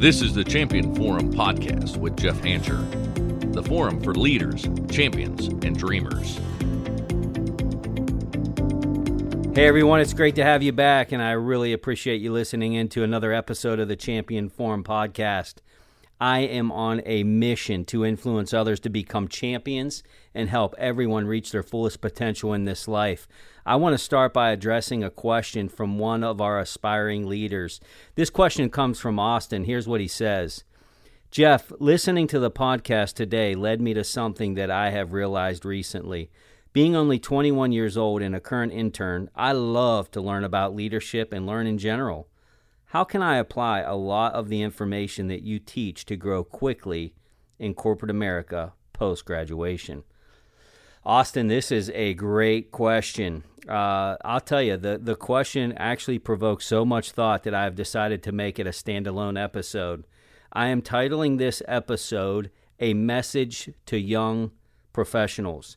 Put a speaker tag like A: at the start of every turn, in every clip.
A: This is the Champion Forum podcast with Jeff Hancher, the forum for leaders, champions, and dreamers.
B: Hey everyone, it's great to have you back, and I really appreciate you listening into another episode of the Champion Forum podcast. I am on a mission to influence others to become champions and help everyone reach their fullest potential in this life. I want to start by addressing a question from one of our aspiring leaders. This question comes from Austin. Here's what he says Jeff, listening to the podcast today led me to something that I have realized recently. Being only 21 years old and a current intern, I love to learn about leadership and learn in general. How can I apply a lot of the information that you teach to grow quickly in corporate America post graduation? Austin, this is a great question. Uh, I'll tell you, the, the question actually provoked so much thought that I've decided to make it a standalone episode. I am titling this episode A Message to Young Professionals.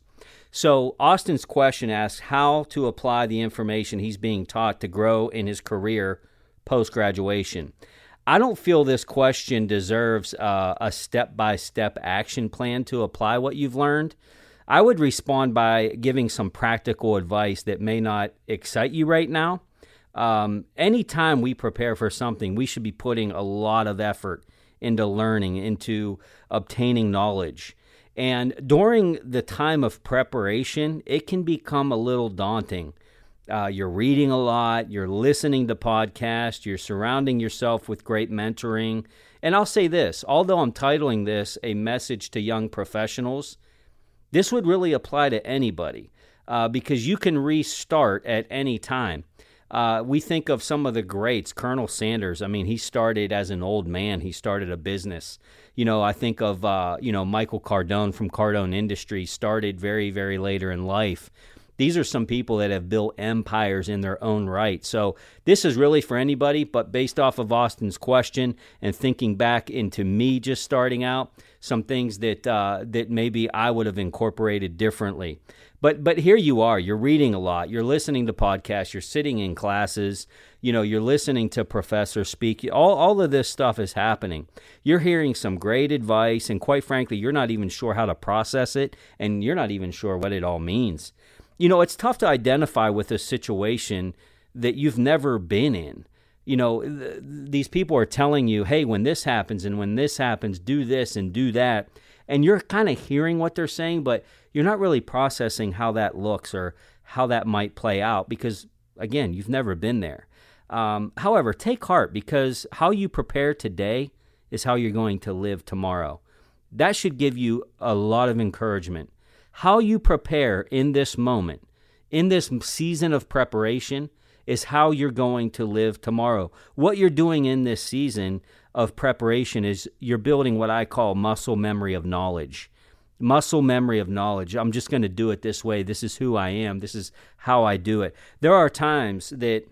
B: So, Austin's question asks how to apply the information he's being taught to grow in his career post graduation. I don't feel this question deserves uh, a step by step action plan to apply what you've learned. I would respond by giving some practical advice that may not excite you right now. Um, anytime we prepare for something, we should be putting a lot of effort into learning, into obtaining knowledge. And during the time of preparation, it can become a little daunting. Uh, you're reading a lot, you're listening to podcasts, you're surrounding yourself with great mentoring. And I'll say this although I'm titling this a message to young professionals, this would really apply to anybody uh, because you can restart at any time. Uh, we think of some of the greats, Colonel Sanders. I mean, he started as an old man. He started a business. You know, I think of uh, you know Michael Cardone from Cardone Industries. Started very, very later in life these are some people that have built empires in their own right. So this is really for anybody, but based off of Austin's question and thinking back into me just starting out, some things that uh, that maybe I would have incorporated differently. But but here you are, you're reading a lot, you're listening to podcasts, you're sitting in classes, you know, you're listening to professors speak. All all of this stuff is happening. You're hearing some great advice, and quite frankly, you're not even sure how to process it, and you're not even sure what it all means you know, it's tough to identify with a situation that you've never been in. You know, th- these people are telling you, hey, when this happens and when this happens, do this and do that. And you're kind of hearing what they're saying, but you're not really processing how that looks or how that might play out because, again, you've never been there. Um, however, take heart because how you prepare today is how you're going to live tomorrow. That should give you a lot of encouragement how you prepare in this moment, in this season of preparation, is how you're going to live tomorrow. What you're doing in this season of preparation is you're building what I call muscle memory of knowledge. Muscle memory of knowledge. I'm just going to do it this way. This is who I am. This is how I do it. There are times that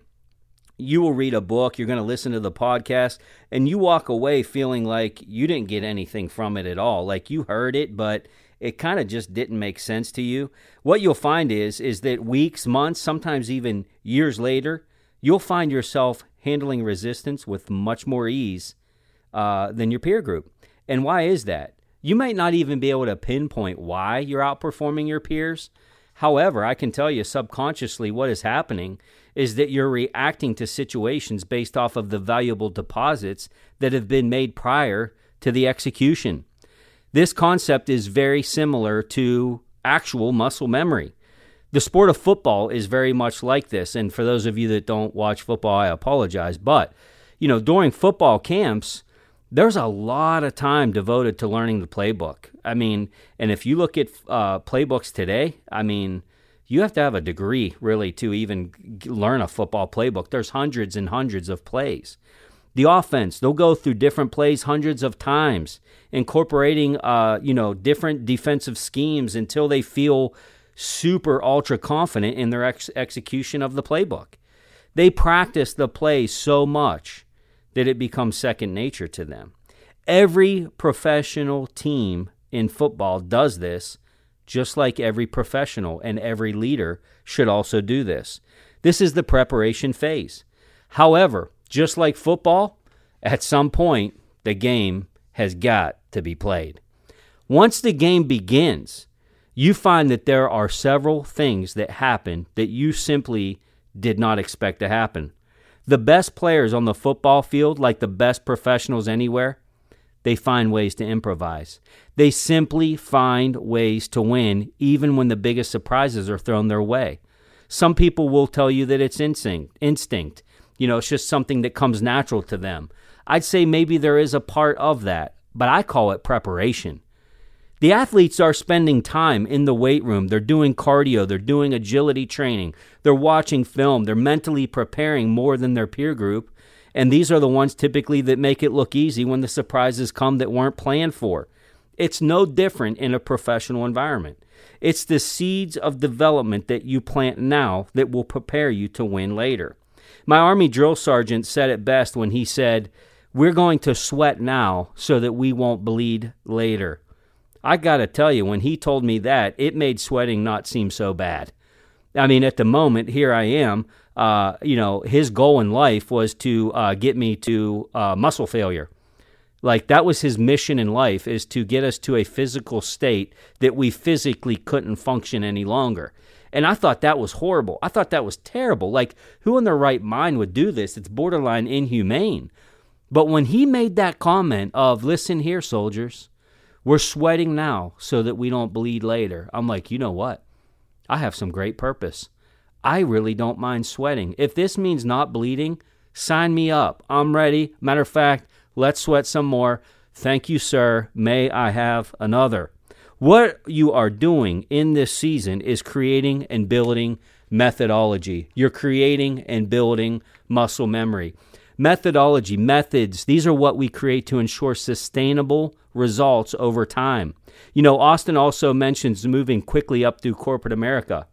B: you will read a book, you're going to listen to the podcast, and you walk away feeling like you didn't get anything from it at all. Like you heard it, but it kind of just didn't make sense to you. What you'll find is is that weeks, months, sometimes even years later, you'll find yourself handling resistance with much more ease uh, than your peer group. And why is that? You might not even be able to pinpoint why you're outperforming your peers. However, I can tell you subconsciously what is happening is that you're reacting to situations based off of the valuable deposits that have been made prior to the execution. This concept is very similar to actual muscle memory. The sport of football is very much like this. And for those of you that don't watch football, I apologize. But, you know, during football camps, there's a lot of time devoted to learning the playbook. I mean, and if you look at uh, playbooks today, I mean, you have to have a degree really to even learn a football playbook. There's hundreds and hundreds of plays. The offense, they'll go through different plays hundreds of times, incorporating uh, you know, different defensive schemes until they feel super ultra confident in their ex- execution of the playbook. They practice the play so much that it becomes second nature to them. Every professional team in football does this, just like every professional and every leader should also do this. This is the preparation phase. However, just like football, at some point, the game has got to be played. Once the game begins, you find that there are several things that happen that you simply did not expect to happen. The best players on the football field, like the best professionals anywhere, they find ways to improvise. They simply find ways to win, even when the biggest surprises are thrown their way. Some people will tell you that it's instinct. Instinct. You know, it's just something that comes natural to them. I'd say maybe there is a part of that, but I call it preparation. The athletes are spending time in the weight room. They're doing cardio, they're doing agility training, they're watching film, they're mentally preparing more than their peer group. And these are the ones typically that make it look easy when the surprises come that weren't planned for. It's no different in a professional environment. It's the seeds of development that you plant now that will prepare you to win later. My Army drill sergeant said it best when he said, We're going to sweat now so that we won't bleed later. I got to tell you, when he told me that, it made sweating not seem so bad. I mean, at the moment, here I am. Uh, you know, his goal in life was to uh, get me to uh, muscle failure. Like that was his mission in life is to get us to a physical state that we physically couldn't function any longer. And I thought that was horrible. I thought that was terrible. Like who in their right mind would do this? It's borderline inhumane. But when he made that comment of, "Listen here, soldiers, we're sweating now so that we don't bleed later." I'm like, "You know what? I have some great purpose. I really don't mind sweating. If this means not bleeding, sign me up. I'm ready. Matter of fact, Let's sweat some more. Thank you, sir. May I have another? What you are doing in this season is creating and building methodology. You're creating and building muscle memory. Methodology, methods, these are what we create to ensure sustainable results over time. You know, Austin also mentions moving quickly up through corporate America.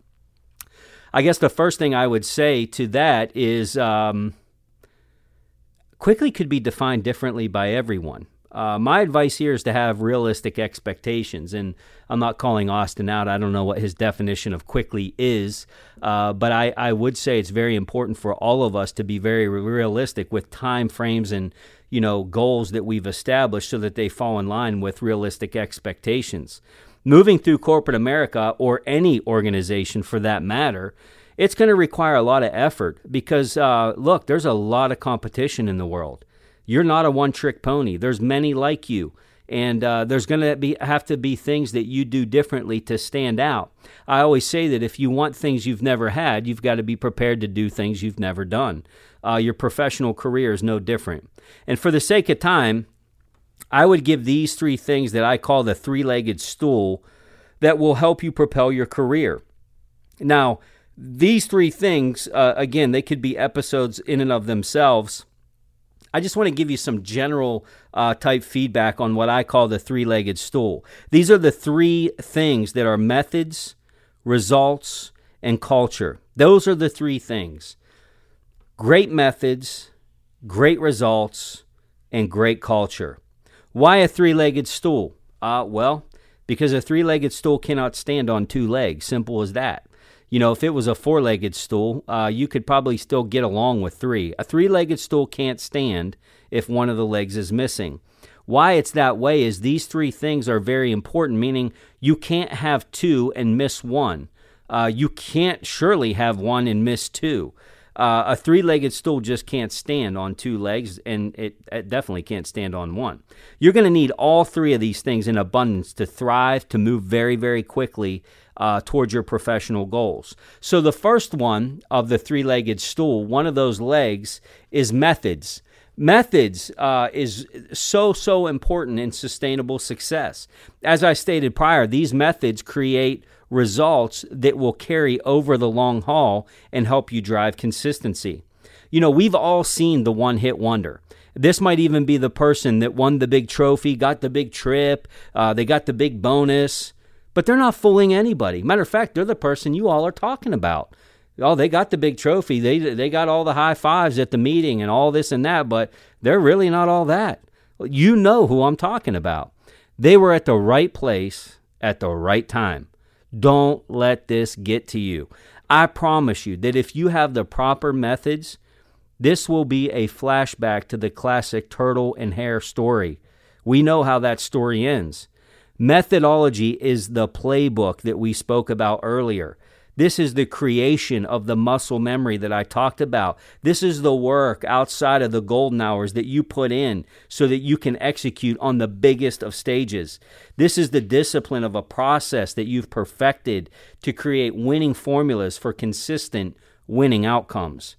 B: I guess the first thing I would say to that is um, quickly could be defined differently by everyone. Uh, my advice here is to have realistic expectations, and I'm not calling Austin out. I don't know what his definition of quickly is, uh, but I, I would say it's very important for all of us to be very realistic with time frames and you know goals that we've established, so that they fall in line with realistic expectations. Moving through corporate America or any organization for that matter it's going to require a lot of effort because, uh, look, there's a lot of competition in the world. You're not a one trick pony, there's many like you. And uh, there's going to be have to be things that you do differently to stand out. I always say that if you want things you've never had, you've got to be prepared to do things you've never done. Uh, your professional career is no different. And for the sake of time, I would give these three things that I call the three legged stool that will help you propel your career. Now, these three things, uh, again, they could be episodes in and of themselves. I just want to give you some general uh, type feedback on what I call the three legged stool. These are the three things that are methods, results, and culture. Those are the three things great methods, great results, and great culture. Why a three legged stool? Uh, well, because a three legged stool cannot stand on two legs. Simple as that you know, if it was a four legged stool, uh, you could probably still get along with three. A three legged stool can't stand if one of the legs is missing. Why it's that way is these three things are very important, meaning you can't have two and miss one. Uh, you can't surely have one and miss two. Uh, a three legged stool just can't stand on two legs, and it, it definitely can't stand on one. You're going to need all three of these things in abundance to thrive, to move very, very quickly uh, towards your professional goals. So, the first one of the three legged stool, one of those legs, is methods. Methods uh, is so, so important in sustainable success. As I stated prior, these methods create results that will carry over the long haul and help you drive consistency. You know, we've all seen the one hit wonder. This might even be the person that won the big trophy, got the big trip, uh, they got the big bonus, but they're not fooling anybody. Matter of fact, they're the person you all are talking about. Oh, they got the big trophy. They they got all the high fives at the meeting and all this and that, but they're really not all that. You know who I'm talking about. They were at the right place at the right time. Don't let this get to you. I promise you that if you have the proper methods, This will be a flashback to the classic turtle and hare story. We know how that story ends. Methodology is the playbook that we spoke about earlier. This is the creation of the muscle memory that I talked about. This is the work outside of the golden hours that you put in so that you can execute on the biggest of stages. This is the discipline of a process that you've perfected to create winning formulas for consistent winning outcomes.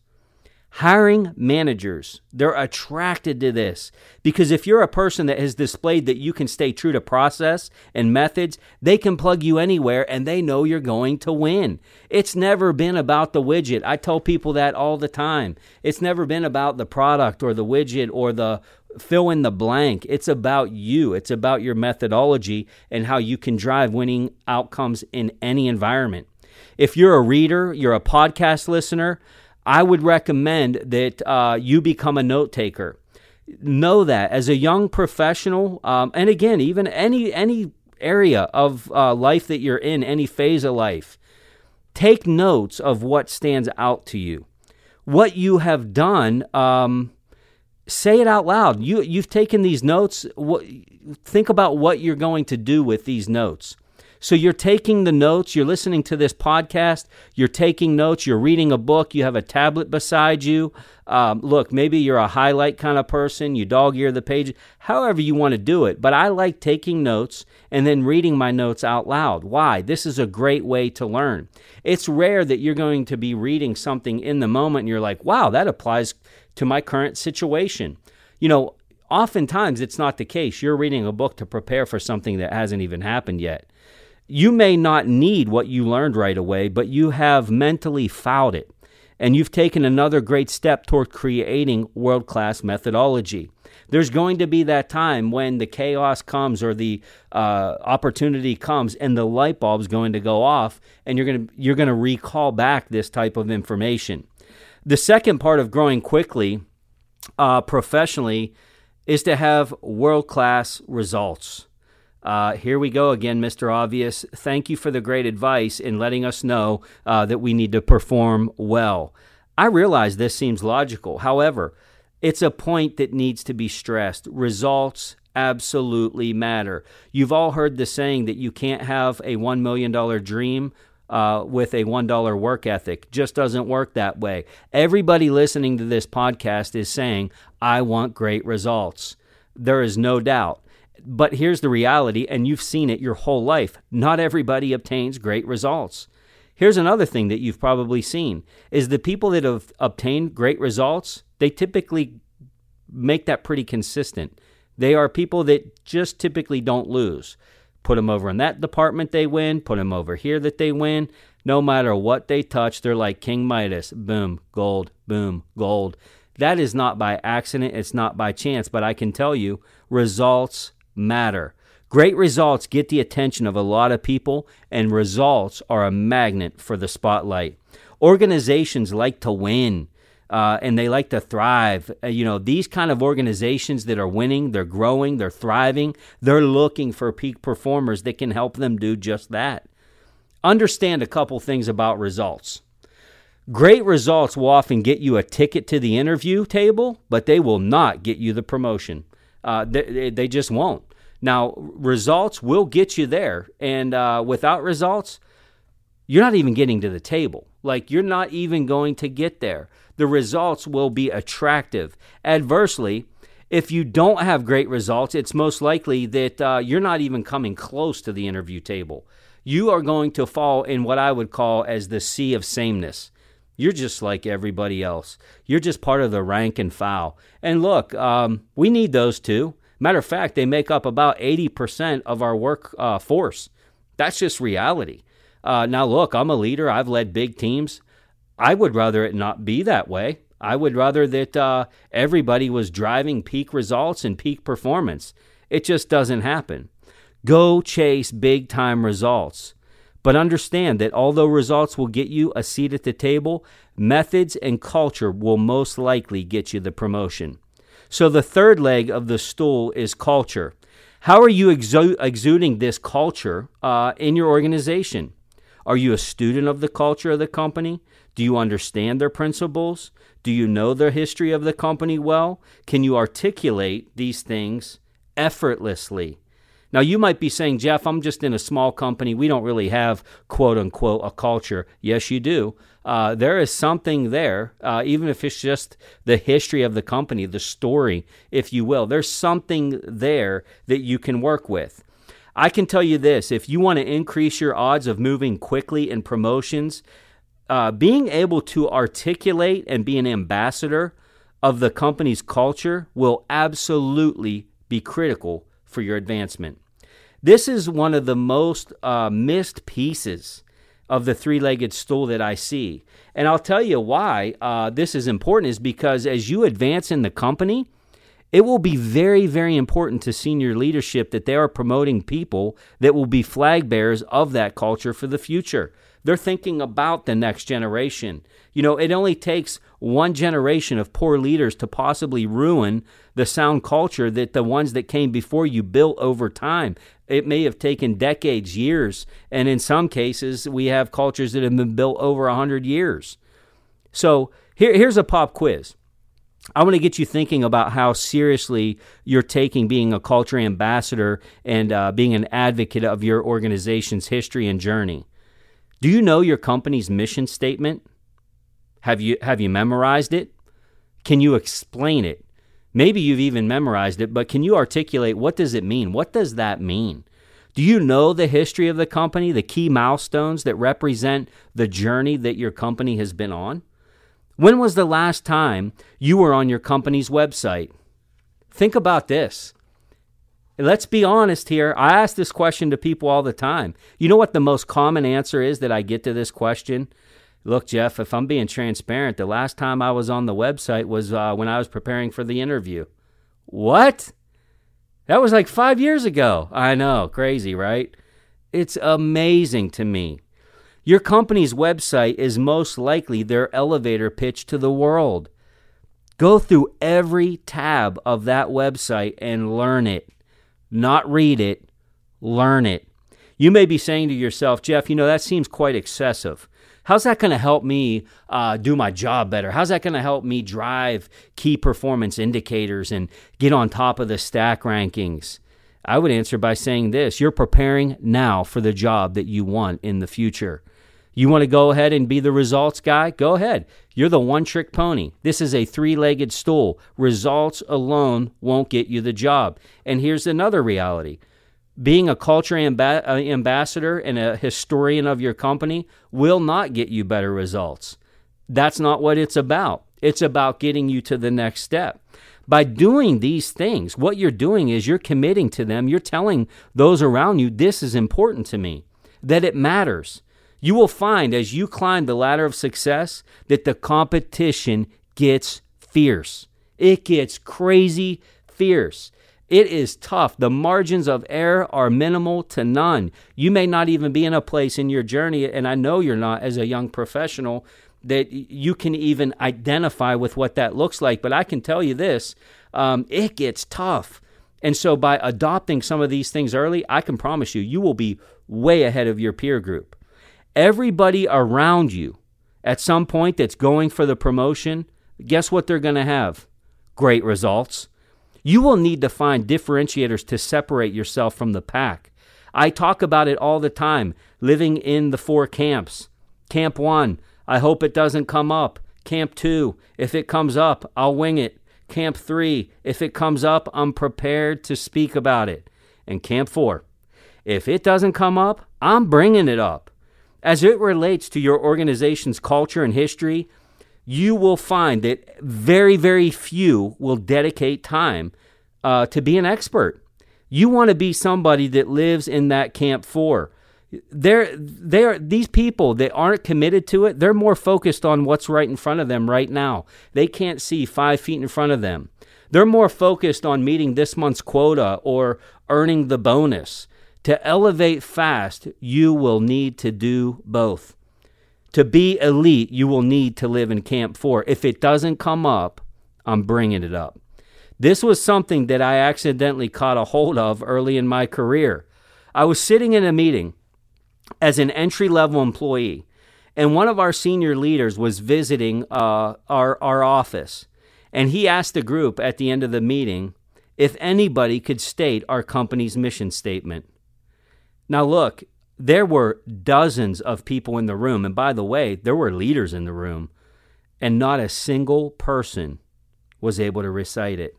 B: Hiring managers, they're attracted to this because if you're a person that has displayed that you can stay true to process and methods, they can plug you anywhere and they know you're going to win. It's never been about the widget. I tell people that all the time. It's never been about the product or the widget or the fill in the blank. It's about you, it's about your methodology and how you can drive winning outcomes in any environment. If you're a reader, you're a podcast listener, I would recommend that uh, you become a note taker. Know that as a young professional, um, and again, even any any area of uh, life that you're in, any phase of life, take notes of what stands out to you, what you have done. Um, say it out loud. You you've taken these notes. What, think about what you're going to do with these notes. So you're taking the notes, you're listening to this podcast, you're taking notes, you're reading a book, you have a tablet beside you. Um, look, maybe you're a highlight kind of person, you dog ear the page, however you want to do it. But I like taking notes and then reading my notes out loud. Why? This is a great way to learn. It's rare that you're going to be reading something in the moment and you're like, wow, that applies to my current situation. You know, oftentimes it's not the case. You're reading a book to prepare for something that hasn't even happened yet you may not need what you learned right away, but you have mentally fouled it. And you've taken another great step toward creating world class methodology. There's going to be that time when the chaos comes or the uh, opportunity comes, and the light bulb's going to go off, and you're going to you're going to recall back this type of information. The second part of growing quickly uh, professionally is to have world class results. Uh, here we go again, Mr. Obvious. Thank you for the great advice in letting us know uh, that we need to perform well. I realize this seems logical. However, it's a point that needs to be stressed. Results absolutely matter. You've all heard the saying that you can't have a $1 million dream uh, with a $1 work ethic. Just doesn't work that way. Everybody listening to this podcast is saying, I want great results. There is no doubt. But here's the reality, and you've seen it your whole life. Not everybody obtains great results. Here's another thing that you've probably seen is the people that have obtained great results, they typically make that pretty consistent. They are people that just typically don't lose. Put them over in that department, they win. Put them over here, that they win. No matter what they touch, they're like King Midas. Boom, gold, boom, gold. That is not by accident, it's not by chance, but I can tell you results matter. Great results get the attention of a lot of people, and results are a magnet for the spotlight. Organizations like to win. Uh, and they like to thrive. Uh, you know, these kind of organizations that are winning, they're growing, they're thriving, they're looking for peak performers that can help them do just that. Understand a couple things about results. Great results will often get you a ticket to the interview table, but they will not get you the promotion. Uh, they, they just won't. Now, results will get you there. And uh, without results, you're not even getting to the table. Like, you're not even going to get there. The results will be attractive. Adversely, if you don't have great results, it's most likely that uh, you're not even coming close to the interview table. You are going to fall in what I would call as the sea of sameness. You're just like everybody else. You're just part of the rank and file. And look, um, we need those too. Matter of fact, they make up about 80% of our work uh, force. That's just reality. Uh, now, look, I'm a leader. I've led big teams. I would rather it not be that way. I would rather that uh, everybody was driving peak results and peak performance. It just doesn't happen. Go chase big time results. But understand that although results will get you a seat at the table, methods and culture will most likely get you the promotion. So the third leg of the stool is culture. How are you exu- exuding this culture uh, in your organization? Are you a student of the culture of the company? Do you understand their principles? Do you know the history of the company well? Can you articulate these things effortlessly? Now, you might be saying, Jeff, I'm just in a small company. We don't really have, quote unquote, a culture. Yes, you do. Uh, there is something there, uh, even if it's just the history of the company, the story, if you will. There's something there that you can work with. I can tell you this if you want to increase your odds of moving quickly in promotions, uh, being able to articulate and be an ambassador of the company's culture will absolutely be critical for your advancement. This is one of the most uh, missed pieces of the three legged stool that I see. And I'll tell you why uh, this is important is because as you advance in the company, it will be very, very important to senior leadership that they are promoting people that will be flag bearers of that culture for the future. They're thinking about the next generation. You know, it only takes one generation of poor leaders to possibly ruin the sound culture that the ones that came before you built over time. It may have taken decades, years, and in some cases, we have cultures that have been built over 100 years. So here, here's a pop quiz. I want to get you thinking about how seriously you're taking being a culture ambassador and uh, being an advocate of your organization's history and journey. Do you know your company's mission statement? Have you have you memorized it? Can you explain it? Maybe you've even memorized it, but can you articulate what does it mean? What does that mean? Do you know the history of the company, the key milestones that represent the journey that your company has been on? When was the last time you were on your company's website? Think about this. Let's be honest here. I ask this question to people all the time. You know what the most common answer is that I get to this question? Look, Jeff, if I'm being transparent, the last time I was on the website was uh, when I was preparing for the interview. What? That was like five years ago. I know, crazy, right? It's amazing to me. Your company's website is most likely their elevator pitch to the world. Go through every tab of that website and learn it not read it, learn it. You may be saying to yourself, Jeff, you know, that seems quite excessive. How's that going to help me uh, do my job better? How's that going to help me drive key performance indicators and get on top of the stack rankings? I would answer by saying this you're preparing now for the job that you want in the future. You want to go ahead and be the results guy? Go ahead. You're the one trick pony. This is a three legged stool. Results alone won't get you the job. And here's another reality being a culture amb- uh, ambassador and a historian of your company will not get you better results. That's not what it's about. It's about getting you to the next step. By doing these things, what you're doing is you're committing to them. You're telling those around you, this is important to me, that it matters you will find as you climb the ladder of success that the competition gets fierce. It gets crazy fierce. It is tough. The margins of error are minimal to none. You may not even be in a place in your journey, and I know you're not as a young professional, that you can even identify with what that looks like. But I can tell you this um, it gets tough. And so, by adopting some of these things early, I can promise you, you will be way ahead of your peer group everybody around you at some point that's going for the promotion, guess what they're going to have? Great results. You will need to find differentiators to separate yourself from the pack. I talk about it all the time, living in the four camps. Camp one, I hope it doesn't come up. Camp two, if it comes up, I'll wing it. Camp three, if it comes up, I'm prepared to speak about it. And camp four, if it doesn't come up, I'm bringing it up. As it relates to your organization's culture and history, you will find that very, very few will dedicate time uh, to be an expert. You want to be somebody that lives in that camp four. They're, they're, these people that aren't committed to it, they're more focused on what's right in front of them right now. They can't see five feet in front of them. They're more focused on meeting this month's quota or earning the bonus. To elevate fast, you will need to do both. To be elite, you will need to live in Camp 4. If it doesn't come up, I'm bringing it up. This was something that I accidentally caught a hold of early in my career. I was sitting in a meeting as an entry level employee, and one of our senior leaders was visiting uh, our, our office. And he asked the group at the end of the meeting if anybody could state our company's mission statement. Now, look, there were dozens of people in the room. And by the way, there were leaders in the room, and not a single person was able to recite it.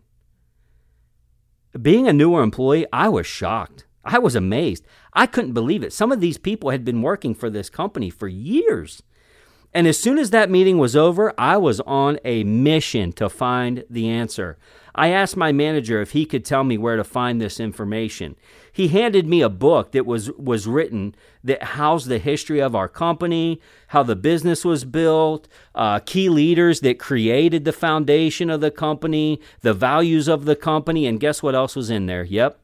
B: Being a newer employee, I was shocked. I was amazed. I couldn't believe it. Some of these people had been working for this company for years. And as soon as that meeting was over, I was on a mission to find the answer. I asked my manager if he could tell me where to find this information. He handed me a book that was, was written that housed the history of our company, how the business was built, uh, key leaders that created the foundation of the company, the values of the company, and guess what else was in there? Yep,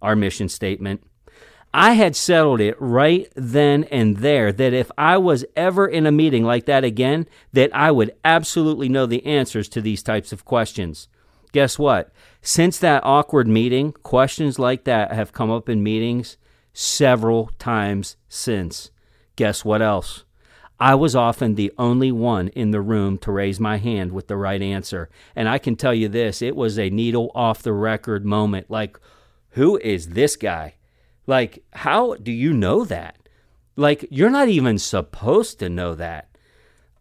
B: our mission statement. I had settled it right then and there that if I was ever in a meeting like that again, that I would absolutely know the answers to these types of questions. Guess what? Since that awkward meeting, questions like that have come up in meetings several times since. Guess what else? I was often the only one in the room to raise my hand with the right answer. And I can tell you this it was a needle off the record moment. Like, who is this guy? Like, how do you know that? Like, you're not even supposed to know that.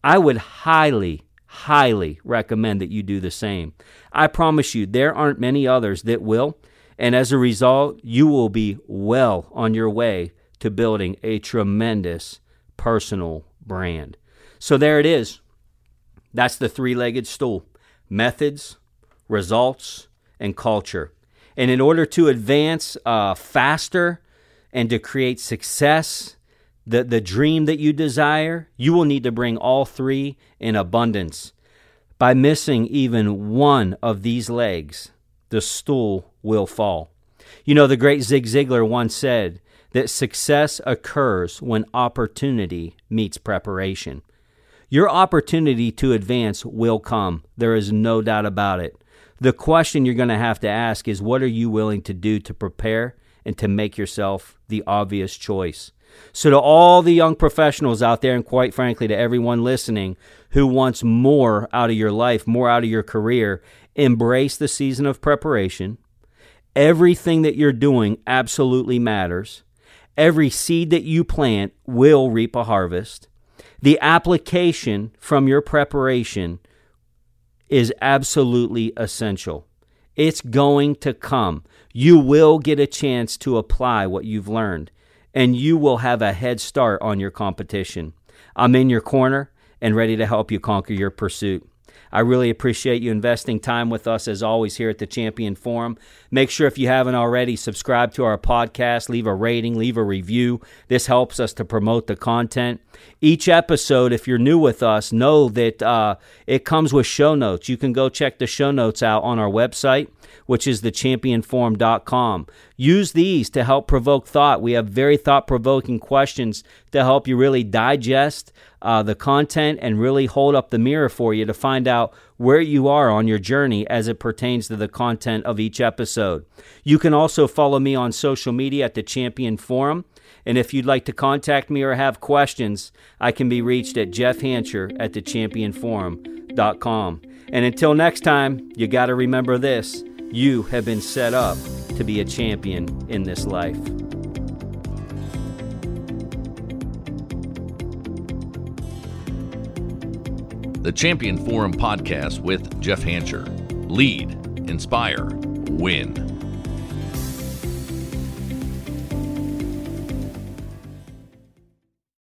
B: I would highly, highly recommend that you do the same. I promise you, there aren't many others that will. And as a result, you will be well on your way to building a tremendous personal brand. So there it is. That's the three legged stool methods, results, and culture. And in order to advance uh, faster and to create success, the, the dream that you desire, you will need to bring all three in abundance. By missing even one of these legs, the stool will fall. You know, the great Zig Ziglar once said that success occurs when opportunity meets preparation. Your opportunity to advance will come. There is no doubt about it. The question you're going to have to ask is what are you willing to do to prepare and to make yourself the obvious choice? So, to all the young professionals out there, and quite frankly, to everyone listening who wants more out of your life, more out of your career, embrace the season of preparation. Everything that you're doing absolutely matters. Every seed that you plant will reap a harvest. The application from your preparation is absolutely essential. It's going to come. You will get a chance to apply what you've learned, and you will have a head start on your competition. I'm in your corner and ready to help you conquer your pursuit. I really appreciate you investing time with us as always here at the Champion Forum. Make sure if you haven't already, subscribe to our podcast, leave a rating, leave a review. This helps us to promote the content. Each episode, if you're new with us, know that uh, it comes with show notes. You can go check the show notes out on our website which is thechampionforum.com. Use these to help provoke thought. We have very thought provoking questions to help you really digest uh, the content and really hold up the mirror for you to find out where you are on your journey as it pertains to the content of each episode. You can also follow me on social media at the Champion Forum. And if you'd like to contact me or have questions, I can be reached at Jeff Hancher at thechampionforum.com. And until next time, you got to remember this you have been set up to be a champion in this life.
A: The Champion Forum podcast with Jeff Hancher. Lead, inspire, win.